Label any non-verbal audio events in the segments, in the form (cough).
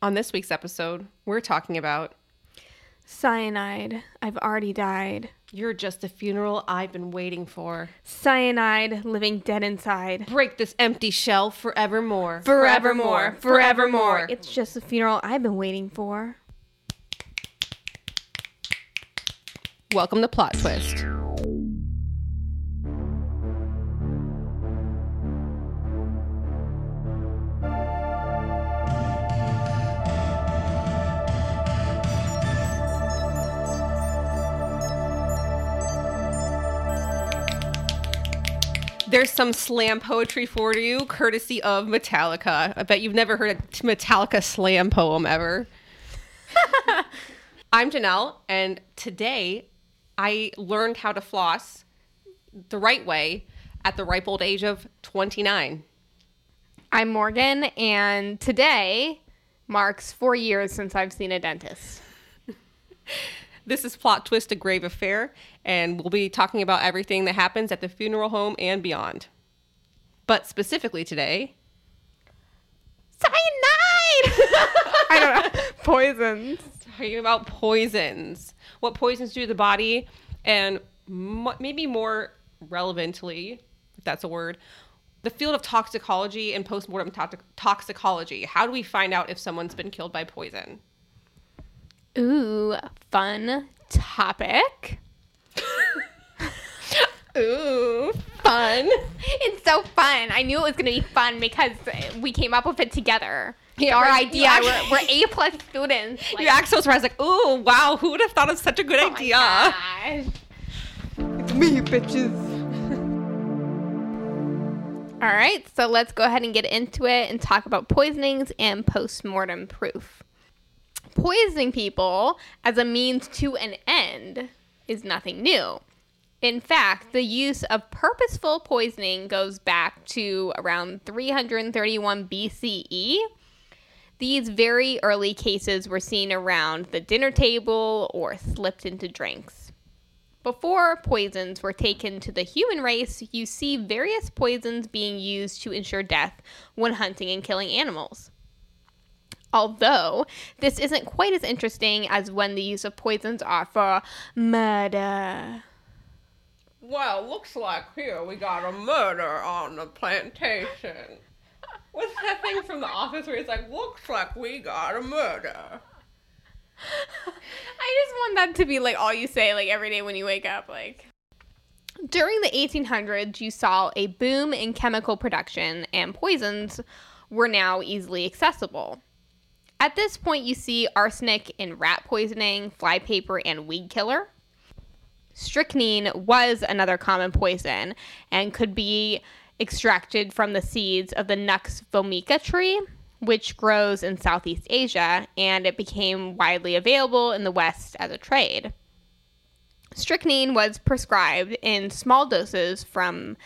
On this week's episode, we're talking about Cyanide. I've already died. You're just the funeral I've been waiting for. Cyanide. Living dead inside. Break this empty shell forevermore. Forevermore. Forevermore. It's just the funeral I've been waiting for. Welcome to Plot Twist. There's some slam poetry for you, courtesy of Metallica. I bet you've never heard a Metallica slam poem ever. (laughs) I'm Janelle, and today I learned how to floss the right way at the ripe old age of 29. I'm Morgan, and today marks four years since I've seen a dentist. (laughs) This is Plot Twist, a grave affair, and we'll be talking about everything that happens at the funeral home and beyond. But specifically today, Cyanide! (laughs) I don't know. Poisons. talking about poisons, what poisons do to the body, and m- maybe more relevantly, if that's a word, the field of toxicology and postmortem to- toxicology. How do we find out if someone's been killed by poison? Ooh, fun topic. (laughs) Ooh, fun. It's so fun. I knew it was going to be fun because we came up with it together. Yeah, Our right. idea. Yeah. We're, we're A plus students. (laughs) Like, you act so surprised, like, ooh, wow, who would have thought of such a good oh my idea? gosh. It's me, you bitches. All right, so let's go ahead and get into it and talk about poisonings and postmortem proof. Poisoning people as a means to an end is nothing new. In fact, the use of purposeful poisoning goes back to around 331 BCE. These very early cases were seen around the dinner table or slipped into drinks. Before poisons were taken to the human race, you see various poisons being used to ensure death when hunting and killing animals. Although this isn't quite as interesting as when the use of poisons are for murder. Well, looks like here we got a murder on the plantation. What's that thing from The Office where it's like, looks like we got a murder? (laughs) I just want that to be like all you say like every day when you wake up like during the 1800s you saw a boom in chemical production and poisons were now easily accessible. At this point you see arsenic in rat poisoning, flypaper and weed killer. Strychnine was another common poison and could be extracted from the seeds of the Nux vomica tree, which grows in Southeast Asia, and it became widely available in the West as a trade. Strychnine was prescribed in small doses from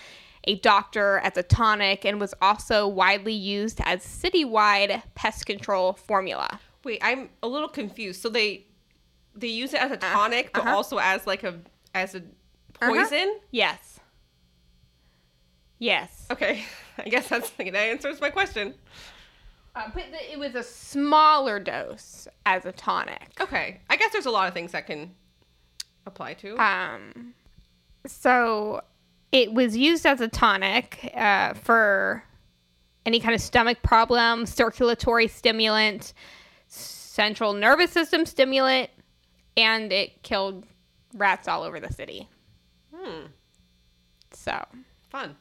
a doctor as a tonic and was also widely used as citywide pest control formula. Wait, I'm a little confused. So they they use it as a tonic, but uh-huh. also as like a as a poison. Yes. Yes. Okay, (laughs) I guess that's that answers my question. Uh, but the, it was a smaller dose as a tonic. Okay, I guess there's a lot of things that can apply to. Um, so it was used as a tonic uh, for any kind of stomach problem, circulatory stimulant, central nervous system stimulant, and it killed rats all over the city. hmm, So, fun.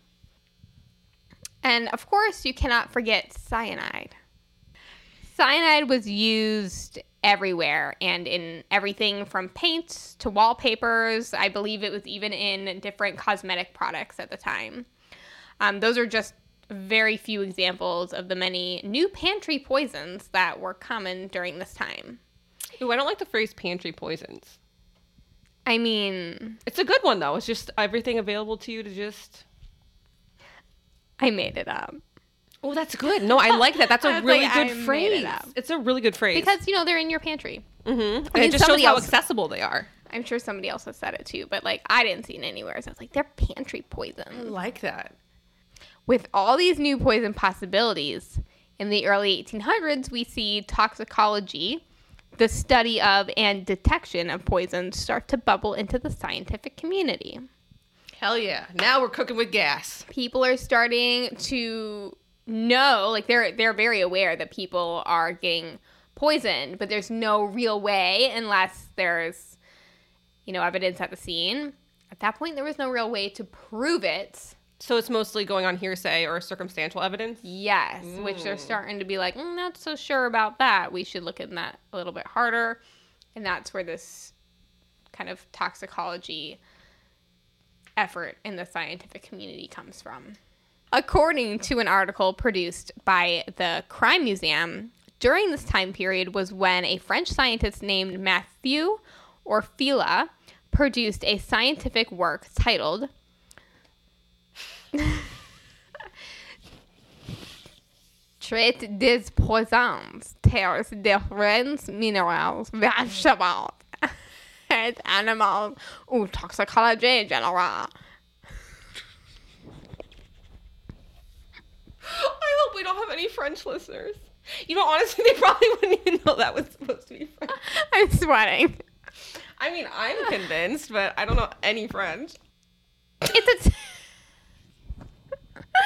and of course, you cannot forget cyanide. Cyanide was used everywhere and in everything from paints to wallpapers. I believe it was even in different cosmetic products at the time. Um, those are just very few examples of the many new pantry poisons that were common during this time. Ooh, I don't like the phrase pantry poisons. I mean, It's a good one though. It's just everything available to you to just. I made it up. Oh, that's good. No, I (laughs) like that. That's a really like, good I phrase. it. It's a really good phrase. Because, you know, they're in your pantry. mm-hmm. and mean, it just shows how else- accessible they are. I'm sure somebody else has said it too, but like I didn't see it anywhere. So I was like, they're pantry poisons. I like that. With all these new poison possibilities, In the early 1800s, we see toxicology, the study of and detection of poisons, start to bubble into the scientific community. Hell yeah. Now we're cooking with gas. People are starting to know, like they're they're very aware that people are getting poisoned, but there's no real way unless there's you know evidence at the scene. At that point, there was no real way to prove it. So it's mostly going on hearsay or circumstantial evidence. Yes, which they're starting to be like, mm, not so sure about that. We should look at that a little bit harder. And that's where this kind of toxicology effort in the scientific community comes from. According to an article produced by the Crime Museum, during this time period was when a French scientist named Mathieu Orfila produced a scientific work titled (laughs) Traite des poisons, terres différents minerals, vegetables, and animals, ou toxicology general. I hope we don't have any French listeners. You know, honestly, (laughs) they probably wouldn't even know that was supposed to be French. (laughs) I'm sweating. I mean, I'm (sighs) convinced, but I don't know any French. It's a. T- (laughs)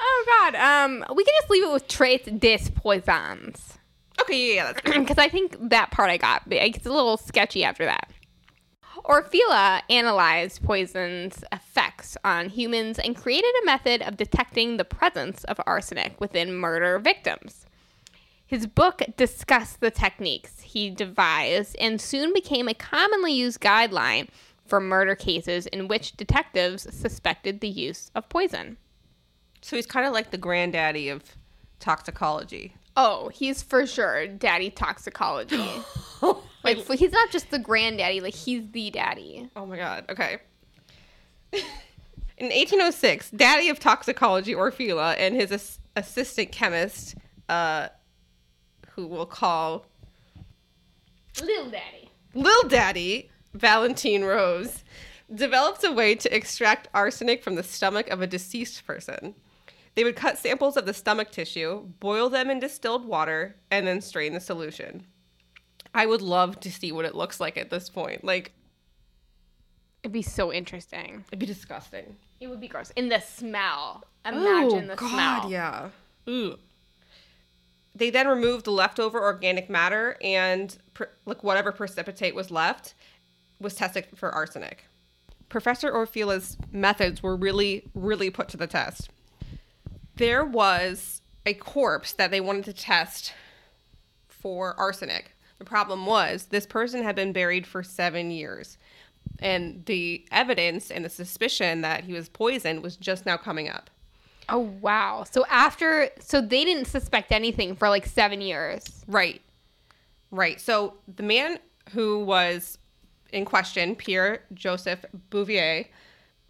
oh God. Um, we can just leave it with traits des poisons. Okay, yeah, yeah, that's (clears throat) because I think that part I got. but It's a little sketchy after that. Orfila analyzed poison's effects on humans and created a method of detecting the presence of arsenic within murder victims. His book discussed the techniques he devised and soon became a commonly used guideline for murder cases in which detectives suspected the use of poison. So he's kind of like the granddaddy of toxicology. Oh, he's for sure daddy toxicology. (gasps) like he's not just the granddaddy, like he's the daddy. Oh my god. Okay. In 1806, Daddy of Toxicology Orfila and his ass- assistant chemist, uh, who we'll call Little daddy. Lil Daddy Valentine Rose, developed a way to extract arsenic from the stomach of a deceased person. They would cut samples of the stomach tissue, boil them in distilled water, and then strain the solution. I would love to see what it looks like at this point. Like, It'd be so interesting. it'd be disgusting. It would be gross. In the smell. Imagine Ooh, the God, smell. Yeah. Ooh. They then removed the leftover organic matter and like whatever precipitate was left was tested for arsenic. Professor Orfila's methods were really, really put to the test. There was a corpse that they wanted to test for arsenic. The problem was this person had been buried for seven years, and the evidence and the suspicion that he was poisoned was just now coming up. Oh wow. So after so they didn't suspect anything for like seven years. Right. Right. So the man who was in question, Pierre Joseph Bouvier,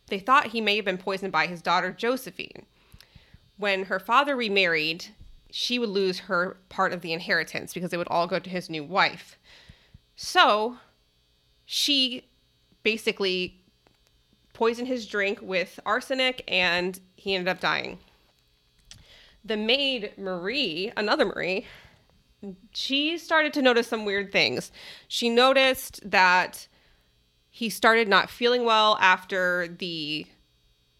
they thought he may have been poisoned by his daughter Josephine. When her father remarried, she would lose her part of the inheritance because it would all go to his new wife. So she basically poisoned his drink with arsenic and he ended up dying. The maid, Marie, another Marie, she started to notice some weird things. She noticed that he started not feeling well after the.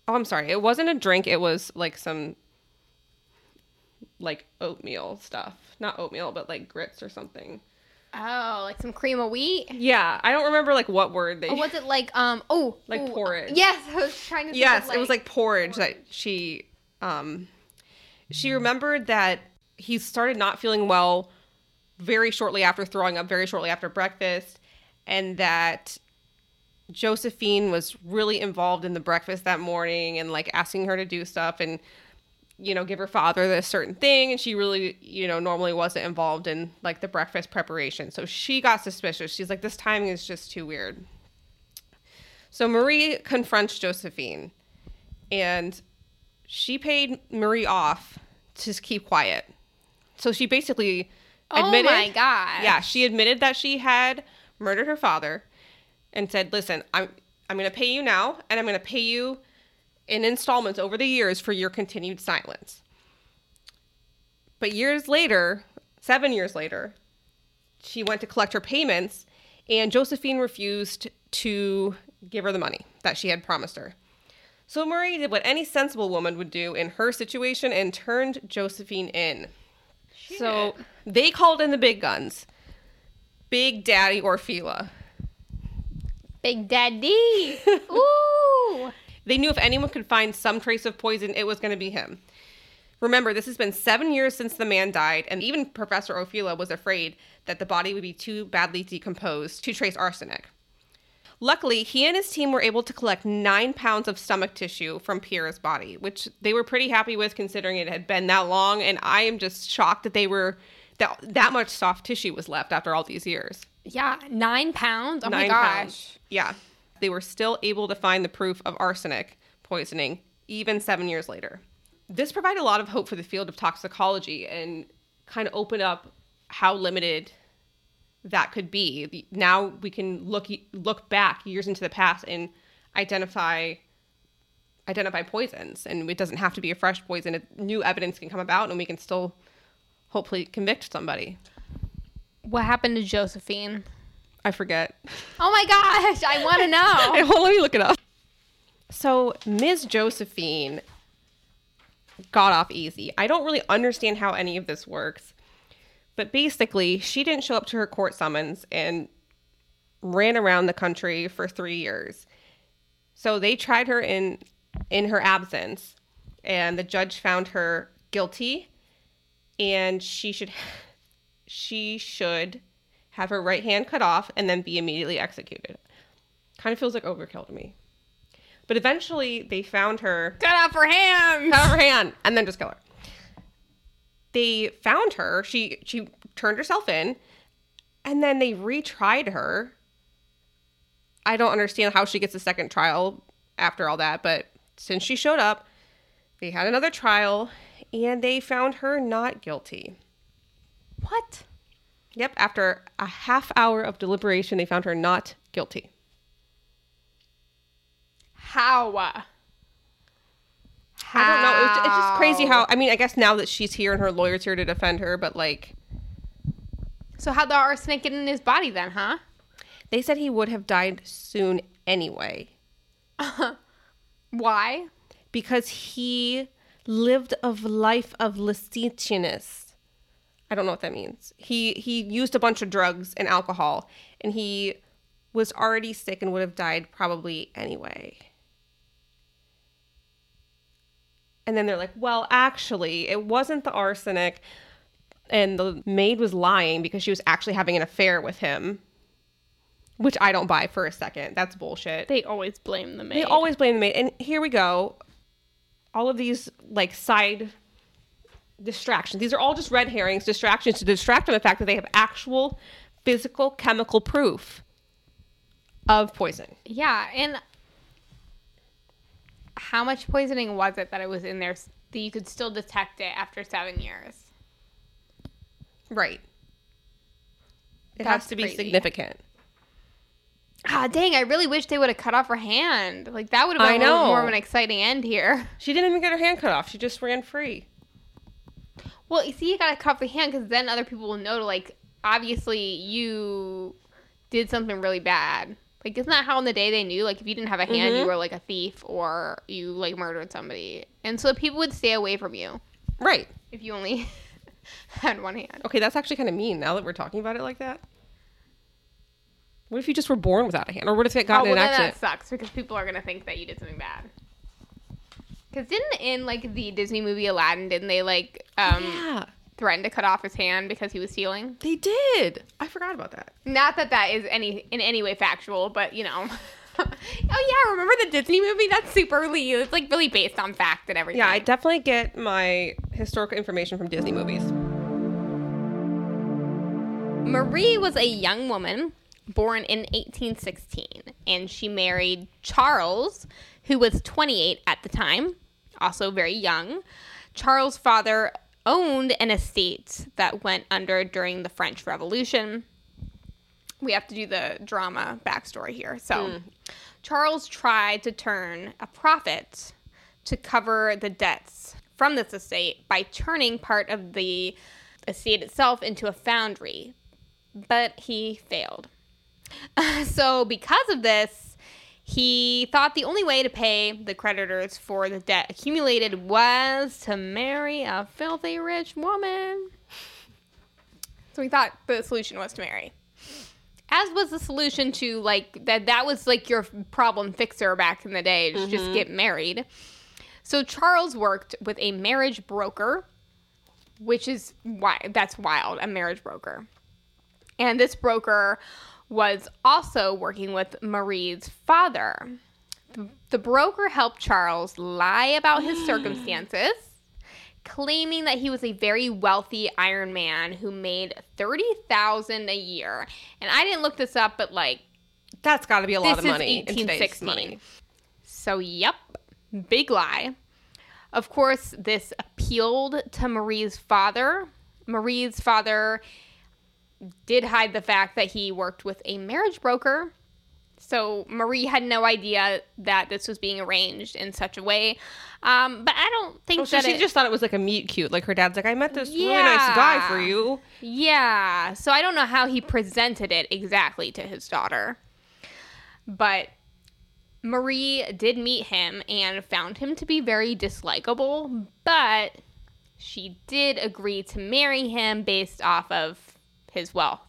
Oh, I'm sorry. It wasn't a drink. It was like some like oatmeal stuff. Not oatmeal, but like grits or something. Oh, like some cream of wheat. Yeah, I don't remember like what word they. Or was it like um oh Like ooh, porridge. Yes, I was trying to. Yes, of, it was like porridge that she um she remembered that he started not feeling well very shortly after throwing up, very shortly after breakfast, and that Josephine was really involved in the breakfast that morning and like asking her to do stuff and you know give her father this certain thing and she really you know normally wasn't involved in like the breakfast preparation. So she got suspicious. She's like this timing is just too weird. So marie confronts josephine and she paid marie off to keep quiet. So she basically Oh admitted my god. yeah, she admitted that she had murdered her father and said, "Listen, I'm I'm going to pay you now and I'm going to pay you in installments over the years for your continued silence." But years later, seven years later, she went to collect her payments, and Josephine refused to give her the money that she had promised her. So Marie did what any sensible woman would do in her situation and turned Josephine in. So they called in the big guns. Big Daddy Orfila. Big Daddy. Ooh. (laughs) They knew if anyone could find some trace of poison, it was going to be him. Remember, this has been seven years since the man died, and even Professor Orfila was afraid that the body would be too badly decomposed to trace arsenic. Luckily, he and his team were able to collect nine pounds of stomach tissue from Pierre's body, which they were pretty happy with considering it had been that long. And I am just shocked that they were that that much soft tissue was left after all these years. Yeah, nine pounds. Oh my gosh. pounds. Yeah. They were still able to find the proof of arsenic poisoning even seven years later. This provided a lot of hope for the field of toxicology and kind of opened up how limited that could be. Now we can look look back years into the past and identify identify poisons, and it doesn't have to be a fresh poison. New evidence can come about, and we can still hopefully convict somebody. What happened to Josephine? I forget. Oh my gosh, I want to (laughs) Hey, know. hold on, let me look it up. So Ms. Josephine got off easy. I don't really understand how any of this works, but basically, she didn't show up to her court summons and ran around the country for three years. So they tried her in in her absence, and the judge found her guilty, and she should (laughs) she should have her right hand cut off and then be immediately executed. Kind of feels like overkill to me. But eventually, they found her Cut off her hands. cut off her hand and then just kill her. They found her. She she turned herself in, and then they retried her. I don't understand how she gets a second trial after all that, but since she showed up, they had another trial, and they found her not guilty. What? Yep, after a half hour of deliberation, they found her not guilty. How? I don't know. It's, it's just crazy how. I mean, I guess now that she's here and her lawyer's here to defend her, but like So how'd the arsenic get in his body then, huh? they said he would have died soon anyway (laughs) Why? because he lived a life of licentiousness. I don't know what that means. He he used a bunch of drugs and alcohol, and he was already sick and would have died probably anyway. And then they're like, well, actually, it wasn't the arsenic. And the maid was lying because she was actually having an affair with him, which I don't buy for a second. That's bullshit. They always blame the maid. They always blame the maid. And here we go. All of these like side distractions. These are all just red herrings, distractions to distract from the fact that they have actual physical chemical proof of poison. Yeah, and how much poisoning was it that it was in there that you could still detect it after seven years? Right. It That's has to be crazy. significant. Ah, dang! I really wish they would have cut off her hand. Like that would have been more of an exciting end here. She didn't even get her hand cut off. She just ran free. Well, you see, you gotta cut off the hand because then other people will know. To, like, obviously, you did something really bad. Like, isn't that how in the day they knew? Like, if you didn't have a hand, you Mhm. were like a thief or you like murdered somebody, and so people would stay away from you Right. if you only (laughs) had one hand. Okay, that's actually kind of mean now that we're talking about it like that. What if you just were born without a hand? Or what if it got oh, in well, an accident? that sucks because people are gonna think that you did something bad. Because didn't in like the Disney movie Aladdin, didn't they like um yeah, threaten to cut off his hand because he was stealing? they did. I forgot about that. Not that that is any in any way factual, but you know. (laughs) oh yeah, remember the Disney movie? That's super really. It's like really based on fact and everything. Yeah, I definitely get my historical information from Disney movies. Marie was a young woman born in 1816, and she married Charles, who was 28 at the time, also very young. Charles' father owned an estate that went under during the French Revolution. We have to do the drama backstory here. So, hmm. Charles tried to turn a profit to cover the debts from this estate by turning part of the estate itself into a foundry, but he failed. (laughs) so, because of this, he thought the only way to pay the creditors for the debt accumulated was to marry a filthy rich woman. So he thought the solution was to marry. As was the solution to like that that was like your problem fixer back in the day, to just mm-hmm. get married. So Charles worked with a marriage broker, which is why that's wild, a marriage broker. And this broker was also working with Marie's father. The, the broker helped Charles lie about his circumstances, (gasps) claiming that he was a very wealthy Iron Man who made 30,000 a year. And I didn't look this up, but like That's got to be a lot of money in today's money. So, yep, big lie. Of course, this appealed to Marie's father. Marie's father did hide the fact that he worked with a marriage broker. So, Marie had no idea that this was being arranged in such a way. Um, but I don't think Oh, so that she it- just thought it was like a meet cute. Like her dad's like, I met this really nice guy for you. Yeah. So I don't know how he presented it exactly to his daughter. But Marie did meet him and found him to be very dislikable, but she did agree to marry him based off of his wealth.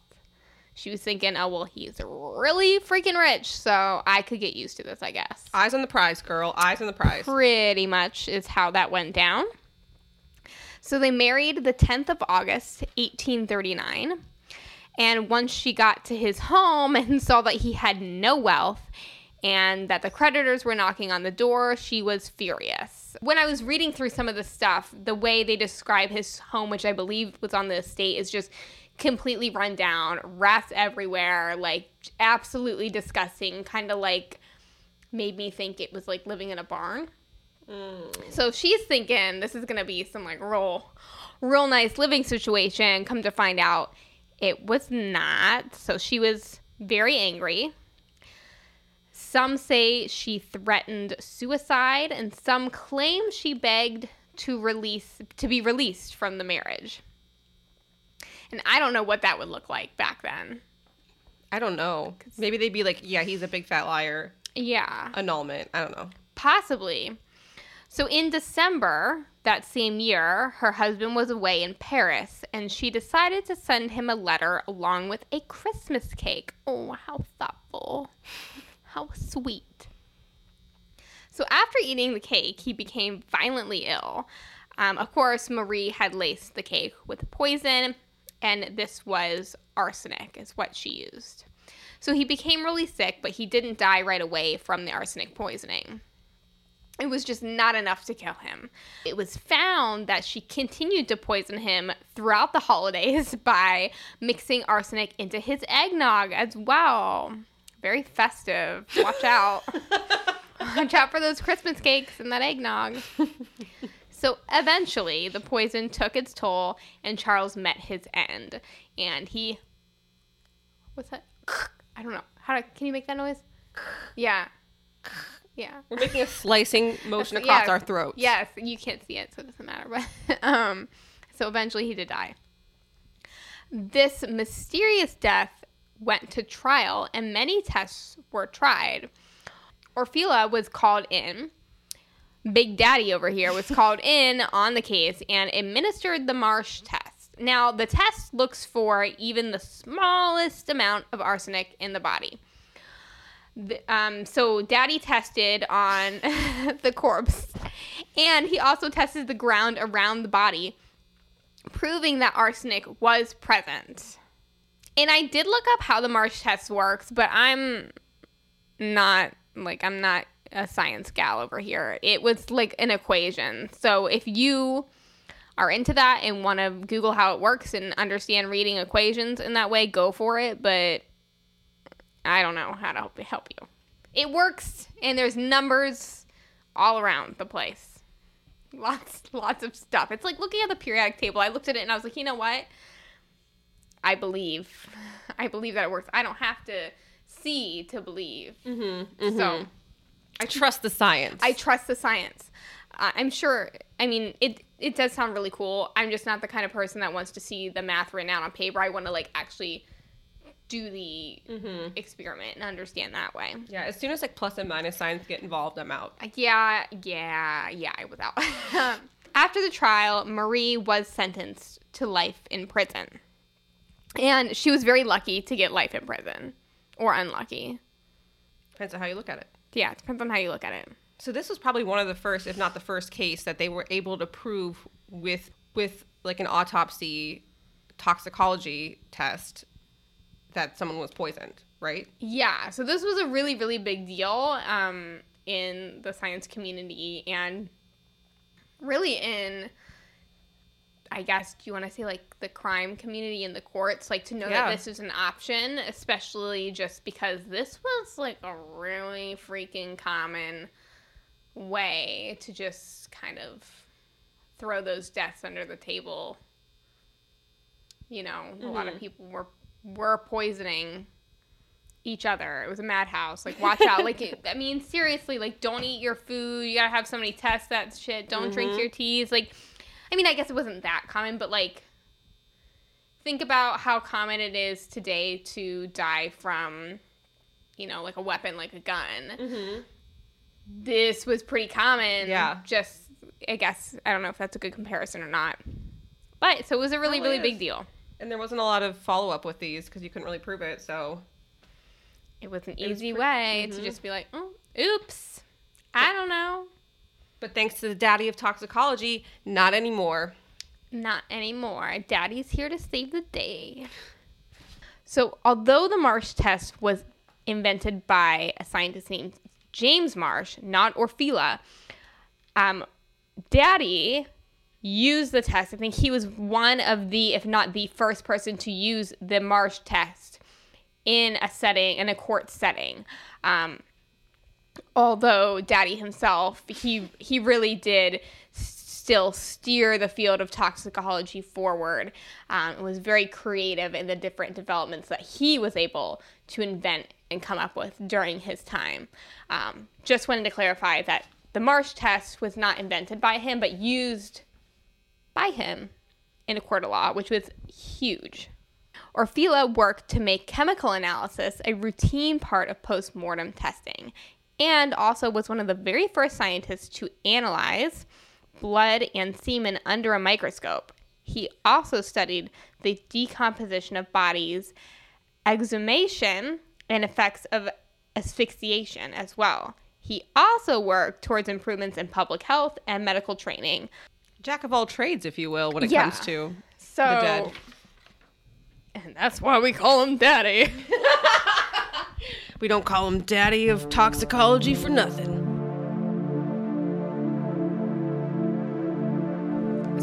She was thinking, oh, well, he's really freaking rich, so I could get used to this, I guess Eyes on the prize, girl. Eyes on the prize. pretty much is how that went down. So they married the 10th of August, 1839. And once she got to his home (laughs) and saw that he had no wealth and that the creditors were knocking on the door, she was furious. When I was reading through some of the stuff, the way they describe his home, which I believe was on the estate, is just completely run down, rats everywhere, like absolutely disgusting, kind of like made me think it was like living in a barn. Mm. So she's thinking this is gonna be some like real, real nice living situation. Come to find out, it was not. So she was very angry. Some say she threatened suicide, and some claim she begged to release to be released from the marriage. And I don't know what that would look like back then. I don't know. Maybe they'd be like, yeah, he's a big fat liar. Yeah. Annulment. I don't know. Possibly. So in December that same year, her husband was away in Paris and she decided to send him a letter along with a Christmas cake. Oh, how thoughtful. How sweet. So after eating the cake, he became violently ill. Um, of course, Marie had laced the cake with poison, and this was arsenic, is what she used. So he became really sick, but he didn't die right away from the arsenic poisoning. It was just not enough to kill him. It was found that she continued to poison him throughout the holidays (laughs) by mixing arsenic into his eggnog as well. Very festive. Watch out. (laughs) Watch out for those Christmas cakes and that eggnog. (laughs) So eventually, the poison took its toll, and Charles met his end. And he, what's that? I don't know. How to, can you make that noise? Yeah, yeah. We're making a (laughs) slicing motion across yeah. our throats. Yes, you can't see it, so it doesn't matter. (laughs) But um, so eventually, he did die. This mysterious death went to trial, and many tests were tried. Orfila was called in. Big Daddy over here was called in on the case and administered the Marsh test. Now, the test looks for even the smallest amount of arsenic in the body. The- um, so, Daddy tested on (laughs) the corpse, and he also tested the ground around the body, proving that arsenic was present. And I did look up how the Marsh test works, but I'm not like I'm not a science gal over here. It was like an equation. So if you are into that and want to Google how it works and understand reading equations in that way, go for it. But I don't know how to help, you. It works, and there's numbers all around the place. Lots, lots of stuff. It's like looking at the periodic table. I looked at it and I was like, you know what? I believe, I believe that it works. I don't have to see to believe. Mm-hmm, So I trust the science. I trust the science. I- I'm sure. I mean, it it does sound really cool. I'm just not the kind of person that wants to see the math written out on paper. I want to like actually do the mm-hmm. experiment and understand that way. Yeah, as soon as like plus and minus signs get involved, I'm out. Uh, yeah, yeah, yeah, I was out. (laughs) After the trial, Marie was sentenced to life in prison. And she was very lucky to get life in prison. Or unlucky. Depends on how you look at it. Yeah, it depends on how you look at it. So this was probably one of the first, if not the first case that they were able to prove with with like an autopsy toxicology test that someone was poisoned, right? Yeah, so this was a really, really big deal um, in the science community and really in, I guess, do you want to say like the crime community in the courts? Like to know Yeah. that this is an option, especially just because this was like a really freaking common way to just kind of throw those deaths under the table. You know, a lot of mm-hmm. people were were poisoning each other. It was a madhouse. Like, watch out. Like, it, I mean, seriously, like, don't eat your food. You gotta have somebody test that shit. Don't drink mm-hmm. your teas. Like, I mean, I guess it wasn't that common, but like, think about how common it is today to die from, you know, like a weapon, like a gun. Mm-hmm. This was pretty common. Yeah. Just, I guess, I don't know if that's a good comparison or not. But, so it was a really, really big deal. And there wasn't a lot of follow up with these because you couldn't really prove it. So It was an It was easy pre- way to mhm. just be like, oh, oops. I don't know. But thanks to the daddy of toxicology, not anymore. Not anymore. Daddy's here to save the day. So, although the Marsh test was invented by a scientist named James Marsh, not Orfila, um, Daddy used the test. I think he was one of the, if not the first person to use the Marsh test in a setting, in a court setting. Um, although Daddy himself, he he really did still steer the field of toxicology forward. Um, and was very creative in the different developments that he was able to invent and come up with during his time. Um, just wanted to clarify that the Marsh test was not invented by him, but used by him in a court of law, which was huge. Orfila worked to make chemical analysis a routine part of post-mortem testing and also was one of the very first scientists to analyze blood and semen under a microscope. He also studied the decomposition of bodies, exhumation, and effects of asphyxiation as well. He also worked towards improvements in public health and medical training. Jack of all trades, if you will, when it Yeah. comes to So, the dead. and that's why we call him Daddy. (laughs) We don't call him daddy of toxicology for nothing.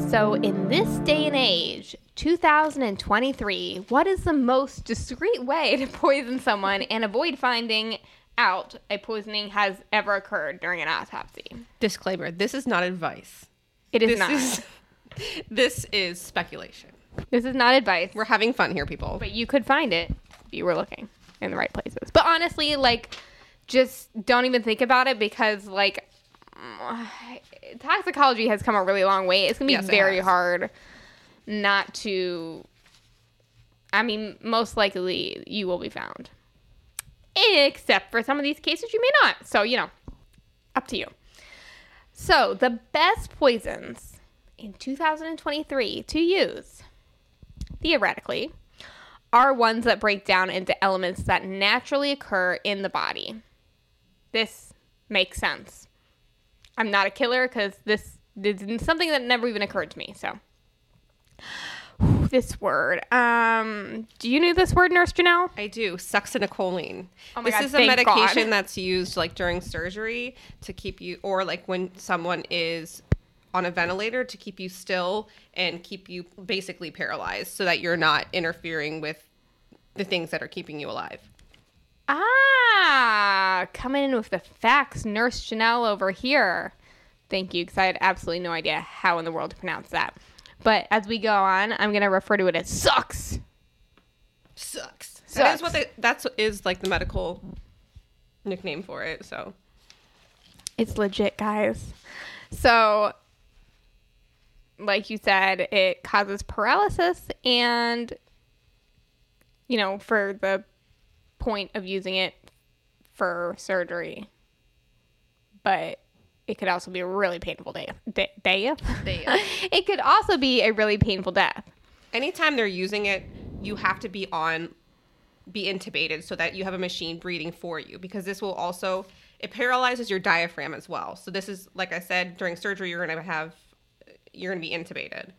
So, in this day and age, 2023, what is the most discreet way to poison someone and avoid finding out a poisoning has ever occurred during an autopsy? Disclaimer: This is not advice. It is This not. is (laughs) this is speculation. this is not advice, We're having fun here, people. but you could find it if you were looking in the right places. But honestly, like, just don't even think about it because, like, (sighs) toxicology has come a really long way. It's gonna be Yes, very hard not to. I mean, most likely you will be found, except for some of these cases you may not. So you know, up to you. So the best poisons in 2023 to use, theoretically, are ones that break down into elements that naturally occur in the body. This makes sense. I'm not a killer because this, this is something that never even occurred to me. So, this word. Um, do you know this word, Nurse Janelle? I do succinylcholine. Oh my this God, is a medication God. that's used like during surgery to keep you, or like when someone is on a ventilator to keep you still and keep you basically paralyzed, so that you're not interfering with the things that are keeping you alive. Ah, coming in with the facts, Nurse Janelle over here. Thank you, because I had absolutely no idea how in the world to pronounce that. But as we go on, I'm going to refer to it as sucks. Sucks. That is what they, that's is like the medical nickname for it. So It's legit, guys. So, like you said, it causes paralysis, and you know, for the point of using it for surgery, but it could also be a really painful day. Day. Death. (laughs) it could also be a really painful death. Anytime they're using it, you have to be on, be intubated so that you have a machine breathing for you because this will also it paralyzes your diaphragm as well. So this is like I said during surgery, you're gonna have you're gonna be intubated,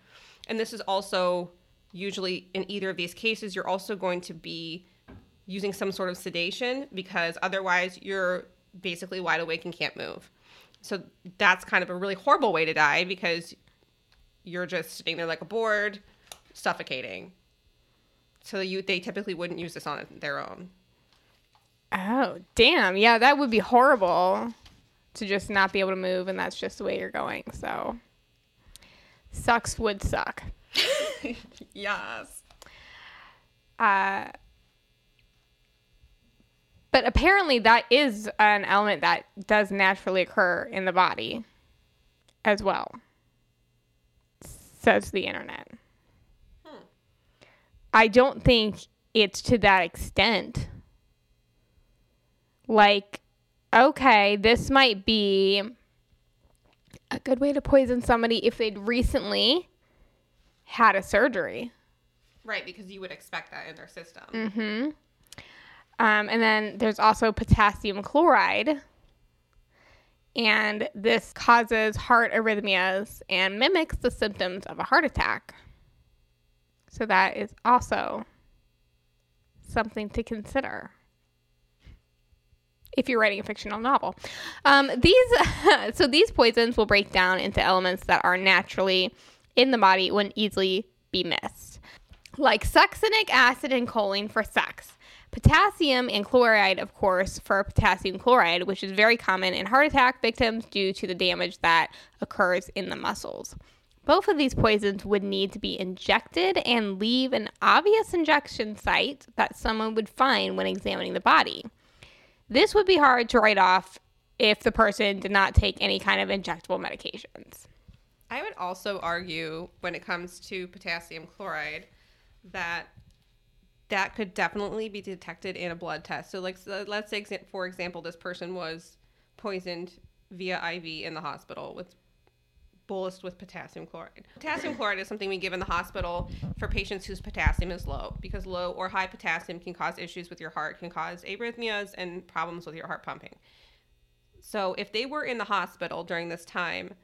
and this is also usually in either of these cases you're also going to be using some sort of sedation because otherwise you're basically wide awake and can't move. So that's kind of a really horrible way to die because you're just sitting there like a board, suffocating. So you they typically wouldn't use this on their own. Oh, damn. Yeah, that would be horrible to just not be able to move and that's just the way you're going. So sucks would suck. (laughs) yes. Uh but apparently that is an element that does naturally occur in the body as well. Says the internet. Hmm. I don't think it's to that extent like, okay, this might be a good way to poison somebody if they'd recently had a surgery. Right, because you would expect that in their system. Mm-hmm. Um, and then there's also potassium chloride. And this causes heart arrhythmias and mimics the symptoms of a heart attack. So that is also something to consider if you're writing a fictional novel. Um, these (laughs) so these poisons will break down into elements that are naturally in the body when easily be missed, like succinic acid and choline for sux. Potassium and chloride, of course, for potassium chloride, which is very common in heart attack victims due to the damage that occurs in the muscles. Both of these poisons would need to be injected and leave an obvious injection site that someone would find when examining the body. This would be hard to write off if the person did not take any kind of injectable medications. I would also argue when it comes to potassium chloride that that could definitely be detected in a blood test. So, like, so let's say, for example, this person was poisoned via IV in the hospital with bolus with potassium chloride. Potassium chloride is something we give in the hospital for patients whose potassium is low because low or high potassium can cause issues with your heart, can cause arrhythmias and problems with your heart pumping. So if they were in the hospital during this time,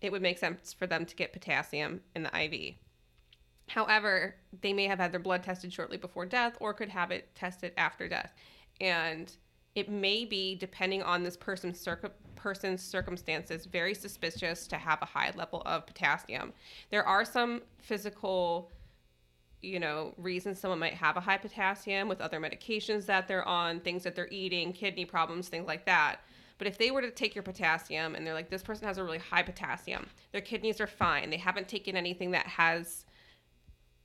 it would make sense for them to get potassium in the IV. However, they may have had their blood tested shortly before death or could have it tested after death. And it may be, depending on this person's person's circumstances, very suspicious to have a high level of potassium. There are some physical, you know, reasons someone might have a high potassium with other medications that they're on, things that they're eating, kidney problems, things like that. But if they were to take your potassium and they're like, this person has a really high potassium, their kidneys are fine, they haven't taken anything that has,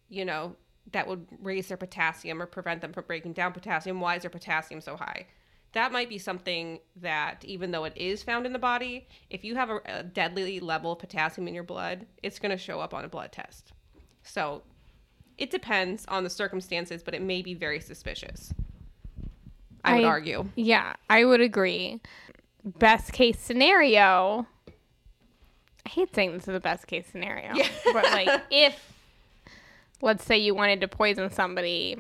you know, that would raise their potassium or prevent them from breaking down potassium, why is their potassium so high? That might be something that even though it is found in the body if you have a, a deadly level of potassium in your blood it's going to show up on a blood test. So it depends on the circumstances but it may be very suspicious. I, I would argue. Yeah i would agree. Best case scenario i hate saying this is the best case scenario yeah. but like (laughs) if let's say you wanted to poison somebody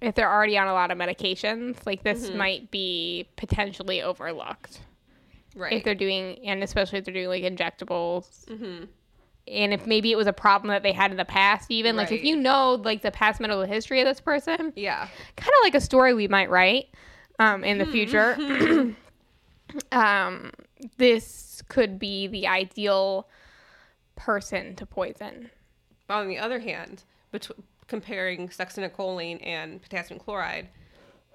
if they're already on a lot of medications, like this mm-hmm. might be potentially overlooked. Right. If they're doing, and especially if they're doing like injectables. Mm-hmm. And if maybe it was a problem that they had in the past, even right. like if you know like the past medical history of this person, yeah, kind of like a story we might write um, in the mm-hmm. future. (laughs) (clears throat) um, this could be the ideal person to poison. On the other hand, between comparing succinylcholine and potassium chloride,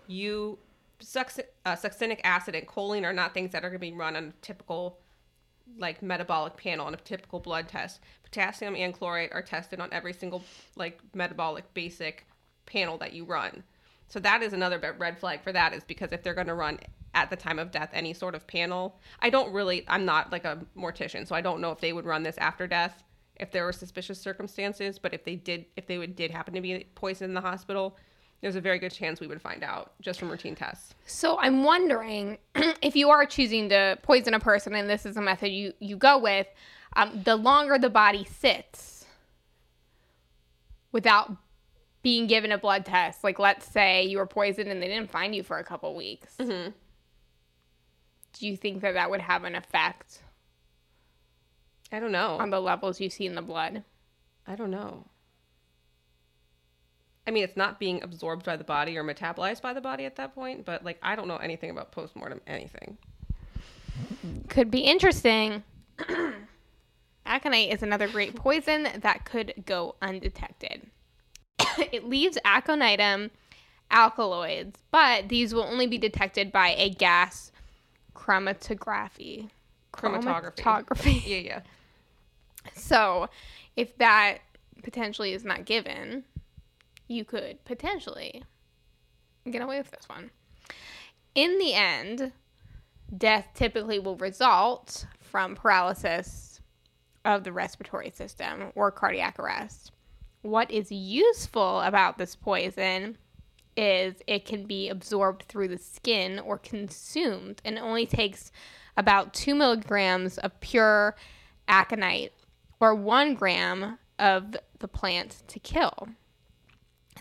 you succ- uh, succinic acid and choline are not things that are going to be run on a typical like metabolic panel on a typical blood test. Potassium and chloride are tested on every single like metabolic basic panel that you run. So that is another red flag for that is because if they're going to run at the time of death any sort of panel. I don't really I'm not like a mortician, so I don't know if they would run this after death if there were suspicious circumstances, but if they did if they would did happen to be poisoned in the hospital, there's a very good chance we would find out just from routine tests. So I'm wondering (clears throat) if you are choosing to poison a person, and this is a method you you go with, um, the longer the body sits without being given a blood test, like let's say you were poisoned and they didn't find you for a couple weeks, Mhm. do you think that that would have an effect I don't know. on the levels you see in the blood? I don't know. I mean, it's not being absorbed by the body or metabolized by the body at that point, but like I don't know anything about postmortem anything. Could be interesting. (clears throat) Aconite is another great poison that could go undetected. (coughs) it leaves aconitum alkaloids, but these will only be detected by a gas chromatography. Chromatography. Chromatography. Yeah, yeah. So, if that potentially is not given, you could potentially get away with this one. In the end, death typically will result from paralysis of the respiratory system or cardiac arrest. What is useful about this poison is it can be absorbed through the skin or consumed and only takes about two milligrams of pure aconite or one gram of the plant to kill.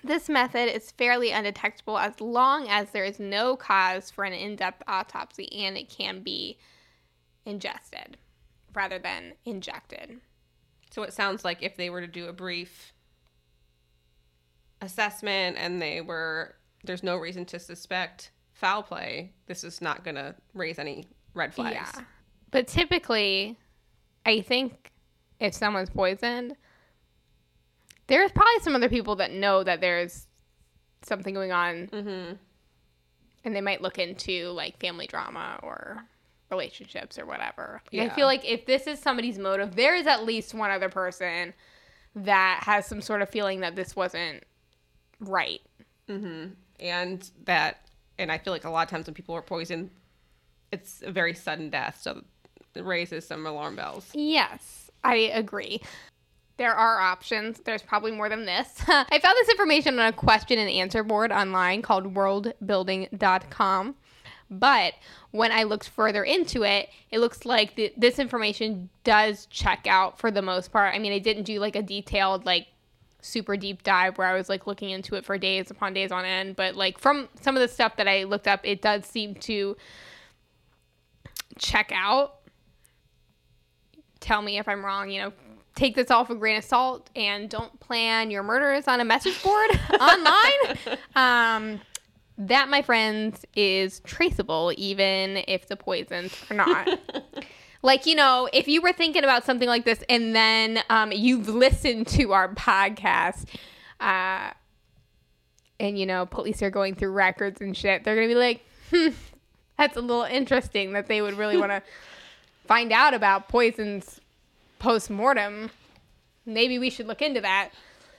This method is fairly undetectable as long as there is no cause for an in depth autopsy and it can be ingested rather than injected. So it sounds like if they were to do a brief assessment and they were there's no reason to suspect foul play, this is not going to raise any red flags. Yeah. But typically, I think if someone's poisoned, there's probably some other people that know that there's something going on Mhm. and they might look into like family drama or relationships or whatever. Like, I feel like if this is somebody's motive, there is at least one other person that has some sort of feeling that this wasn't right. And that and I feel like a lot of times when people are poisoned it's a very sudden death, so it raises some alarm bells. Yes, I agree. There are options. There's probably more than this. (laughs) I found this information on a question and answer board online called worldbuilding.com. But when I looked further into it, it looks like th- this information does check out for the most part. I mean, I didn't do like a detailed, like, super deep dive where I was like looking into it for days upon days on end. But like from some of the stuff that I looked up, it does seem to check out tell me if I'm wrong, you know, take this all with a grain of salt and don't plan your murders on a message board (laughs) online. Um, that, my friends, is traceable even if the poisons are not. (laughs) like, you know, if you were thinking about something like this and then um, you've listened to our podcast, uh, and, you know, police are going through records and shit, they're going to be like, hmm, that's a little interesting that they would really want to (laughs) find out about poisons post mortem, maybe we should look into that.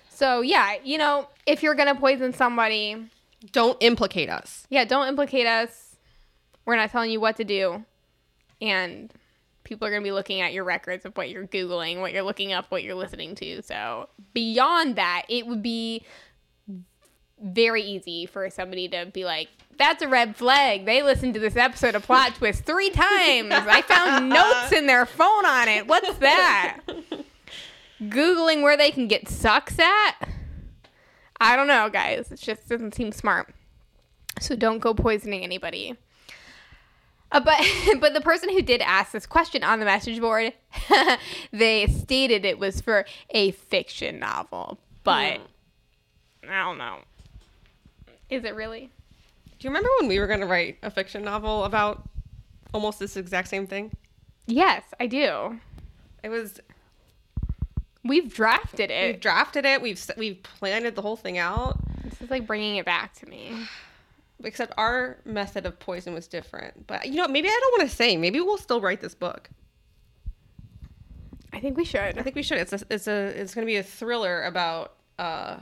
So yeah, you know, if you're gonna poison somebody, Don't implicate us. yeah, don't implicate us. We're not telling you what to do, and people are gonna be looking at your records of what you're googling, what you're looking up, what you're listening to. So beyond that, it would be very easy for somebody to be like, that's a red flag. They listened to this episode of Plot Twist three times. I found (laughs) notes in their phone on it. What's that? Googling where they can get sux at? I don't know, guys. It just doesn't seem smart. So don't go poisoning anybody. Uh, but (laughs) but the person who did ask this question on the message board, (laughs) they stated it was for a fiction novel. But I don't know. Is it really? Do you remember when we were going to write a fiction novel about almost this exact same thing? Yes, I do. It was We've drafted it. we've drafted it, we've we've planned the whole thing out, This is like bringing it back to me. (sighs) except our method of poison was different. But you know, maybe I don't want to say. Maybe we'll still write this book. I think we should. I think we should. It's a, it's a it's going to be a thriller about uh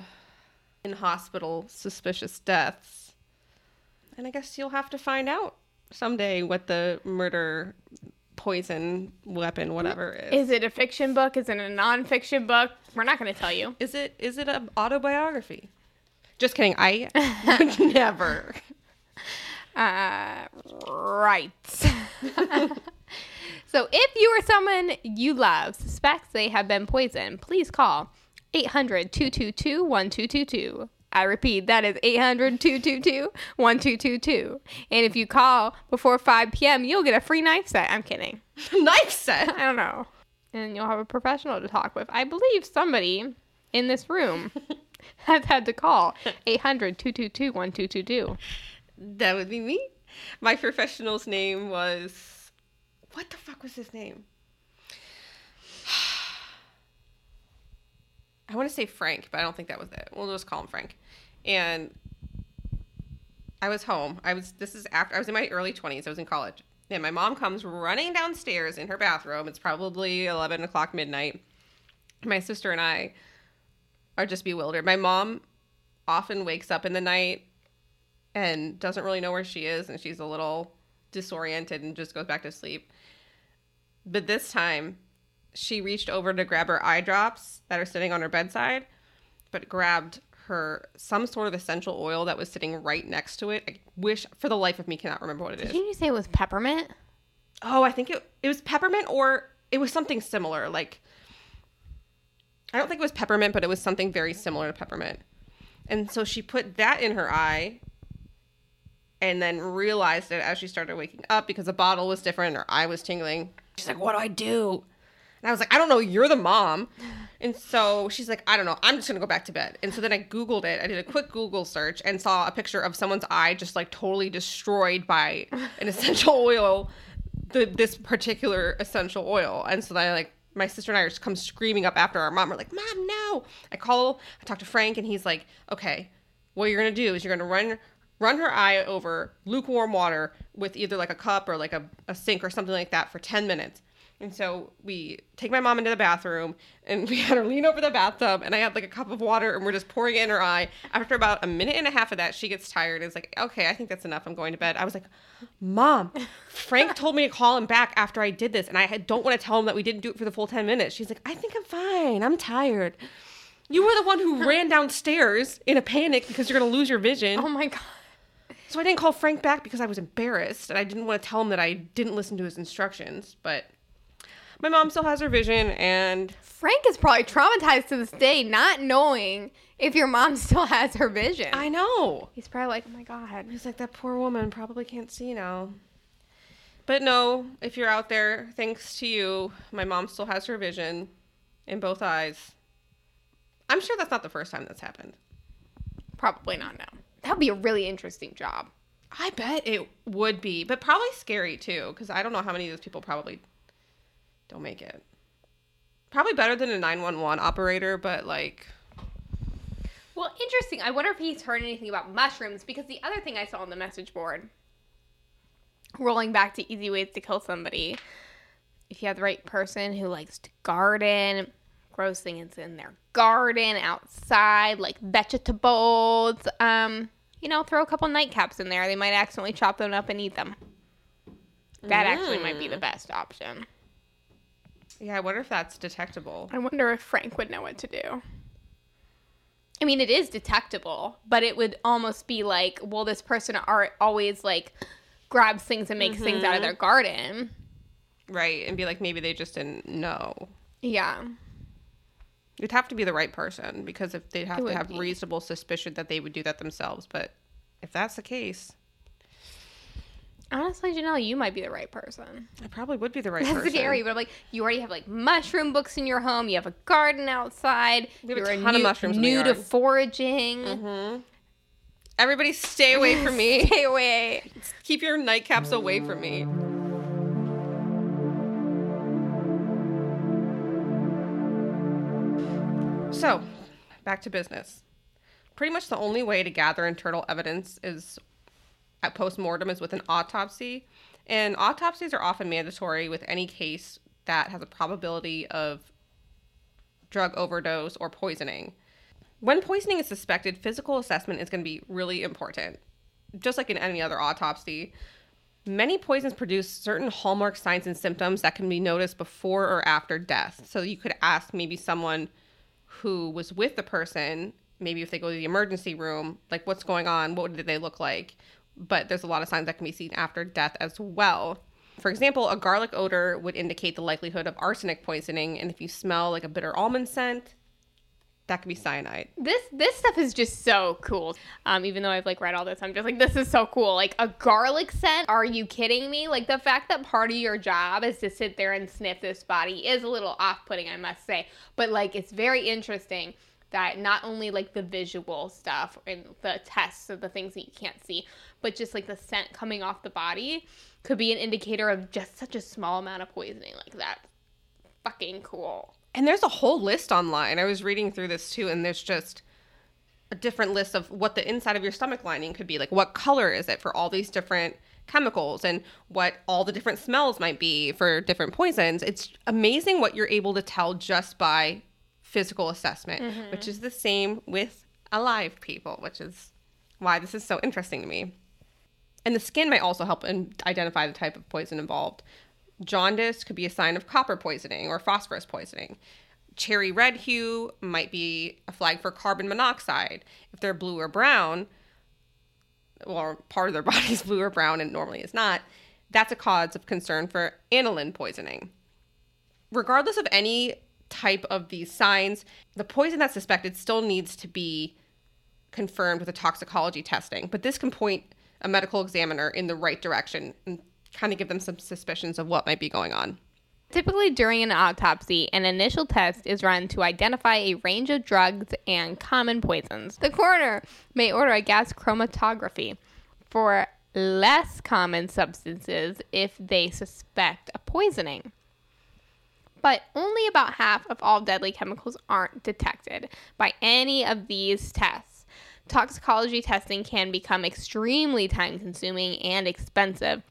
in hospital suspicious deaths. And I guess you'll have to find out someday what the murder poison weapon whatever is. Is it a fiction book? Is it a nonfiction book? We're not going to tell you. Is it is it an autobiography? Just kidding. I (laughs) would never. Uh, right. (laughs) so if you or someone you love suspects they have been poisoned, please call 800 222 1222. I repeat, that is 800 222 1222. And if you call before 5 p.m., you'll get a free knife set. I'm kidding. (laughs) Knife set. I don't know. And you'll have a professional to talk with. I believe somebody in this room (laughs) has had to call 800 222 1222. That would be me. My professional's name was what the fuck was his name? I want to say Frank, but I don't think that was it. We'll just call him Frank. And I was home. I was this is after I was in my early twenties. I was in college. And my mom comes running downstairs in her bathroom. It's probably eleven o'clock midnight. My sister and I are just bewildered. My mom often wakes up in the night and doesn't really know where she is and she's a little disoriented and just goes back to sleep. But this time, she reached over to grab her eye drops that are sitting on her bedside, but grabbed her some sort of essential oil that was sitting right next to it. I wish for the life of me cannot remember what it is. Didn't you say it was peppermint? Oh, I think it it was peppermint or it was something similar. Like I don't think it was peppermint, but it was something very similar to peppermint. And so she put that in her eye and then realized it as she started waking up because the bottle was different, her eye was tingling. She's like, What do I do? And I was like, I don't know, you're the mom. And so she's like, I don't know, I'm just gonna go back to bed. And so then I Googled it. I did a quick Google search and saw a picture of someone's eye just like totally destroyed by an (laughs) essential oil, the this particular essential oil. And so then I like my sister and I just come screaming up after our mom. We're like, Mom, no. I call, I talk to Frank, and he's like, Okay, what you're gonna do is you're gonna run run her eye over lukewarm water with either like a cup or like a, a sink or something like that for 10 minutes. And so we take my mom into the bathroom and (laughs) we had her lean over the bathtub and I had like a cup of water and we're just pouring it in her eye. After about a minute and a half of that, she gets tired and is like, okay, I think that's enough. I'm going to bed. I was like, Mom, Frank told me to call him back after I did this. And I don't want to tell him that we didn't do it for the full 10 minutes. She's like, I think I'm fine. I'm tired. You were the one who ran downstairs in a panic because you're going to lose your vision. Oh my god. So I didn't call Frank back because I was embarrassed and I didn't want to tell him that I didn't listen to his instructions. But my mom still has her vision and Frank is probably traumatized to this day, not knowing if your mom (laughs) still has her vision. I know. He's probably like, oh my god. He's like, that poor woman probably can't see now. But no, if you're out there, thanks to you, my mom still has her vision in both eyes. I'm sure that's not the first time that's happened. Probably not now. That would be a really interesting job. I bet it would be, but probably scary too, because I don't know how many of those people probably don't make it. Probably better than a 911 operator, but like, Well, interesting. I wonder if he's heard anything about mushrooms because the other thing I saw on the message board, rolling back to easy ways to kill somebody, if you have the right person who likes to garden, grows things in their garden, outside, like vegetables, um, you know, throw a couple nightcaps in there. They might accidentally chop them up and eat them. That actually might be the best option. Yeah, I wonder if that's detectable. I wonder if Frank would know what to do. I mean, it is detectable, but it would almost be like, well, this person are always like grabs things and makes things out of mm-hmm. their garden. Right. And be like, maybe they just didn't know. Yeah. It'd have to be the right person because if they'd have to have be. reasonable suspicion that they would do that themselves. But if that's the case, Honestly, Janelle, you might be the right person. I probably would be the right person. That's person. scary, but I'm like, you already have like mushroom books in your home. You have a garden outside. We have a You're ton of new, mushrooms in new to yard. Mm-hmm. foraging. Everybody stay away from me. (laughs) Stay away. Keep your nightcaps away from me. So, back to business. Pretty much the only way to gather internal evidence is at post-mortem is with an autopsy. And autopsies are often mandatory with any case that has a probability of drug overdose or poisoning. When poisoning is suspected, physical assessment is going to be really important. Just like in any other autopsy, Many poisons produce certain hallmark signs and symptoms that can be noticed before or after death. So you could ask maybe someone who was with the person, maybe if they go to the emergency room, like what's going on, what did they look like? But there's a lot of signs that can be seen after death as well. For example, a garlic odor would indicate the likelihood of arsenic poisoning, and if you smell like a bitter almond scent, that could be cyanide. This this stuff is just so cool. Um, even though I've like read all this, I'm just like, this is so cool. Like a garlic scent. Are you kidding me? Like the fact that part of your job is to sit there and sniff this body is a little off-putting, I must say. But like, it's very interesting that not only like the visual stuff and the tests of the things that you can't see, but just like the scent coming off the body could be an indicator of just such a small amount of poisoning like that. Fucking cool. And there's a whole list online. I was reading through this too, and there's just a different list of what the inside of your stomach lining could be. Like, what color is it for all these different chemicals and what all the different smells might be for different poisons. It's amazing what you're able to tell just by physical assessment, mm-hmm. which is the same with alive people, which is why this is so interesting to me. And the skin might also help in identify the type of poison involved. Jaundice could be a sign of copper poisoning or phosphorus poisoning. Cherry red hue might be a flag for carbon monoxide. If they're blue or brown, or part of their (laughs) body is blue or brown and normally is not, that's a cause of concern for aniline poisoning. Regardless of any type of these signs, the poison that's suspected still needs to be confirmed with a toxicology testing. But this can point a medical examiner in the right direction and kind of give them some suspicions of what might be going on. Typically, during an autopsy, an initial test is run to identify a range of drugs and common poisons. The coroner may order a gas chromatography for less common substances if they suspect a poisoning. But only about half of all deadly chemicals aren't detected by any of these tests. Toxicology testing can become extremely time consuming and expensive,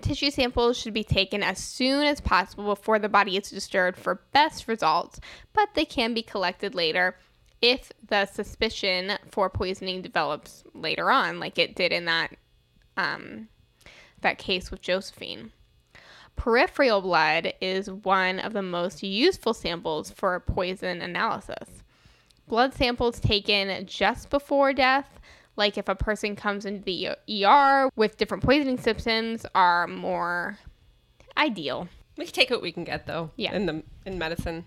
Tissue samples should be taken as soon as possible before the body is disturbed for best results, but they can be collected later if the suspicion for poisoning develops later on, like it did in that um, that case with Josephine. Peripheral blood is one of the most useful samples for poison analysis. Blood samples taken just before death like if a person comes into the ER with different poisoning symptoms are more ideal. We can take what we can get though. Yeah. In the in medicine.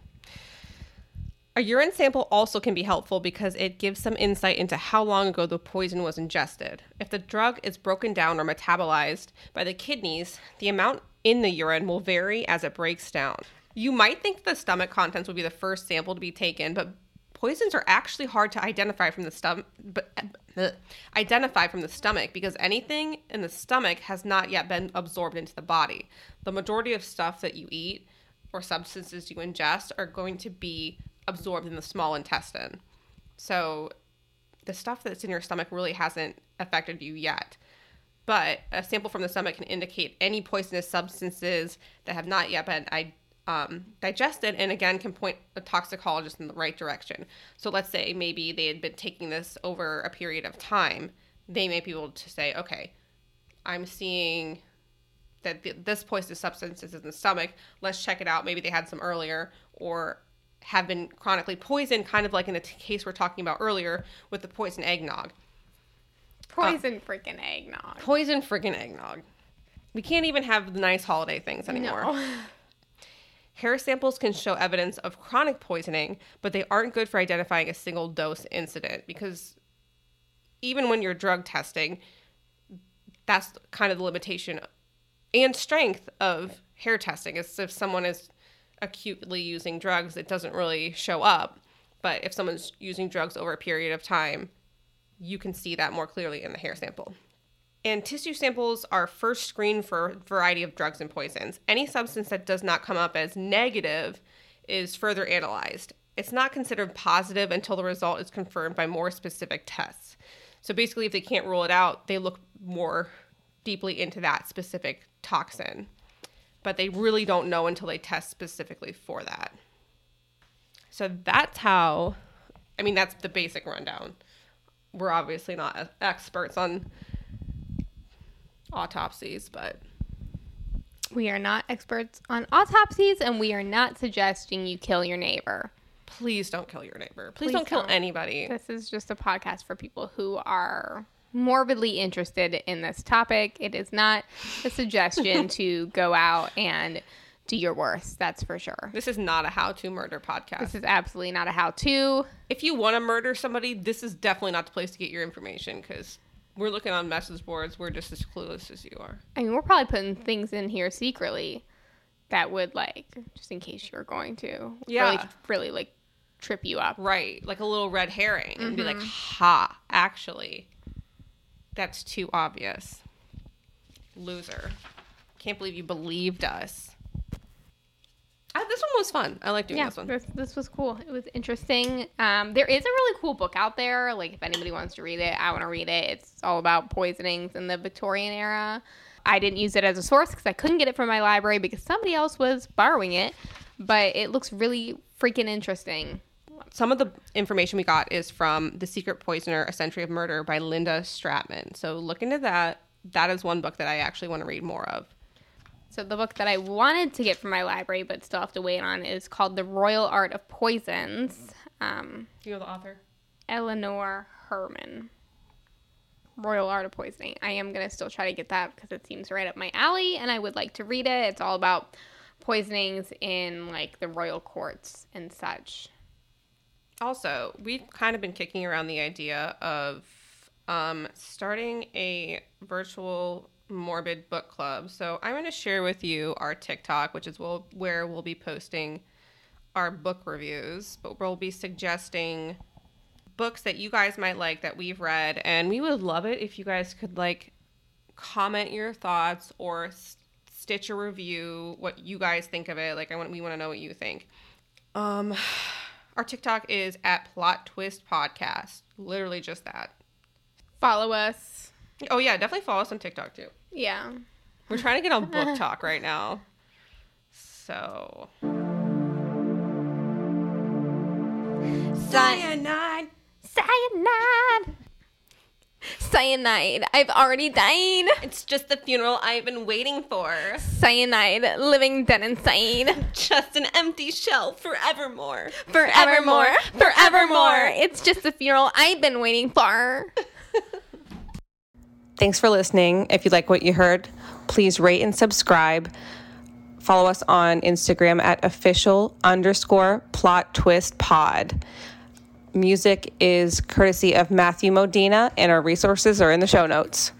A urine sample also can be helpful because it gives some insight into how long ago the poison was ingested. If the drug is broken down or metabolized by the kidneys, the amount in the urine will vary as it breaks down. You might think the stomach contents would be the first sample to be taken, but poisons are actually hard to identify from the stomach but identify from the stomach because anything in the stomach has not yet been absorbed into the body. The majority of stuff that you eat or substances you ingest are going to be absorbed in the small intestine. So the stuff that's in your stomach really hasn't affected you yet. But a sample from the stomach can indicate any poisonous substances that have not yet been identified um, digested and again can point a toxicologist in the right direction. So let's say maybe they had been taking this over a period of time. They may be able to say, okay, I'm seeing that th- this poisonous substance is in the stomach. Let's check it out. Maybe they had some earlier or have been chronically poisoned, kind of like in the t- case we're talking about earlier with the poison eggnog. Poison uh, freaking eggnog. Poison freaking eggnog. We can't even have the nice holiday things anymore. No. (laughs) Hair samples can show evidence of chronic poisoning, but they aren't good for identifying a single dose incident because even when you're drug testing, that's kind of the limitation and strength of hair testing. Is if someone is acutely using drugs, it doesn't really show up. But if someone's using drugs over a period of time, you can see that more clearly in the hair sample. And tissue samples are first screened for a variety of drugs and poisons. Any substance that does not come up as negative is further analyzed. It's not considered positive until the result is confirmed by more specific tests. So basically, if they can't rule it out, they look more deeply into that specific toxin. But they really don't know until they test specifically for that. So that's how, I mean, that's the basic rundown. We're obviously not experts on autopsies, but We are not experts on autopsies, and we are not suggesting you kill your neighbor. please don't kill your neighbor. Please, Please don't kill don't. anybody. This is just a podcast for people who are morbidly interested in this topic. It is not a suggestion (laughs) to go out and do your worst. That's for sure. This is not a how-to murder podcast. This is absolutely not a how to. if you want to murder somebody, this is definitely not the place to get your information because we're looking on message boards. We're just as clueless as you are. I mean, we're probably putting things in here secretly that would, like, just in case you're going to, Yeah. really, really, like, trip you up. Right, like a little red herring, and be like, Mm-hmm. "Ha, actually, that's too obvious." Loser. Can't believe you believed us. I, this one was fun. I like doing yeah, this one. this, this was cool. It was interesting. Um, there is a really cool book out there. Like, if anybody wants to read it, I want to read it. It's all about poisonings in the Victorian era. I didn't use it as a source because I couldn't get it from my library because somebody else was borrowing it. But it looks really freaking interesting. Some of the information we got is from The Secret Poisoner: A Century of Murder by Linda Stratmann. So look into that. That is one book that I actually want to read more of. So the book that I wanted to get from my library but still have to wait on is called The Royal Art of Poisons. Um, Do you know the author? Eleanor Herman. Royal Art of Poisoning. I am going to still try to get that because it seems right up my alley and I would like to read it. It's all about poisonings in like the royal courts and such. Also, we've kind of been kicking around the idea of um, starting a virtual morbid book club. So I'm going to share with you our TikTok, which is we'll, where we'll be posting our book reviews, but we'll be suggesting books that you guys might like that we've read. And we would love it if you guys could like comment your thoughts or stitch a review, what you guys think of it. Like, I want, we want to know what you think. Um, (sighs) our TikTok is at Plot Twist Podcast. Literally just that. Follow us. Oh yeah, definitely follow us on TikTok too. Yeah. We're trying to get on Book (laughs) Talk right now. So cyanide. Cyanide. Cyanide. I've already died. It's just the funeral I've been waiting for. Cyanide. Living dead inside. Just an empty shell forevermore. Forevermore. Forevermore. It's just the funeral I've been waiting for. (laughs) Thanks for listening. If you like what you heard, please rate and subscribe. Follow us on Instagram at official underscore plot twist pod. Music is courtesy of Matthew Modena, and our resources are in the show notes.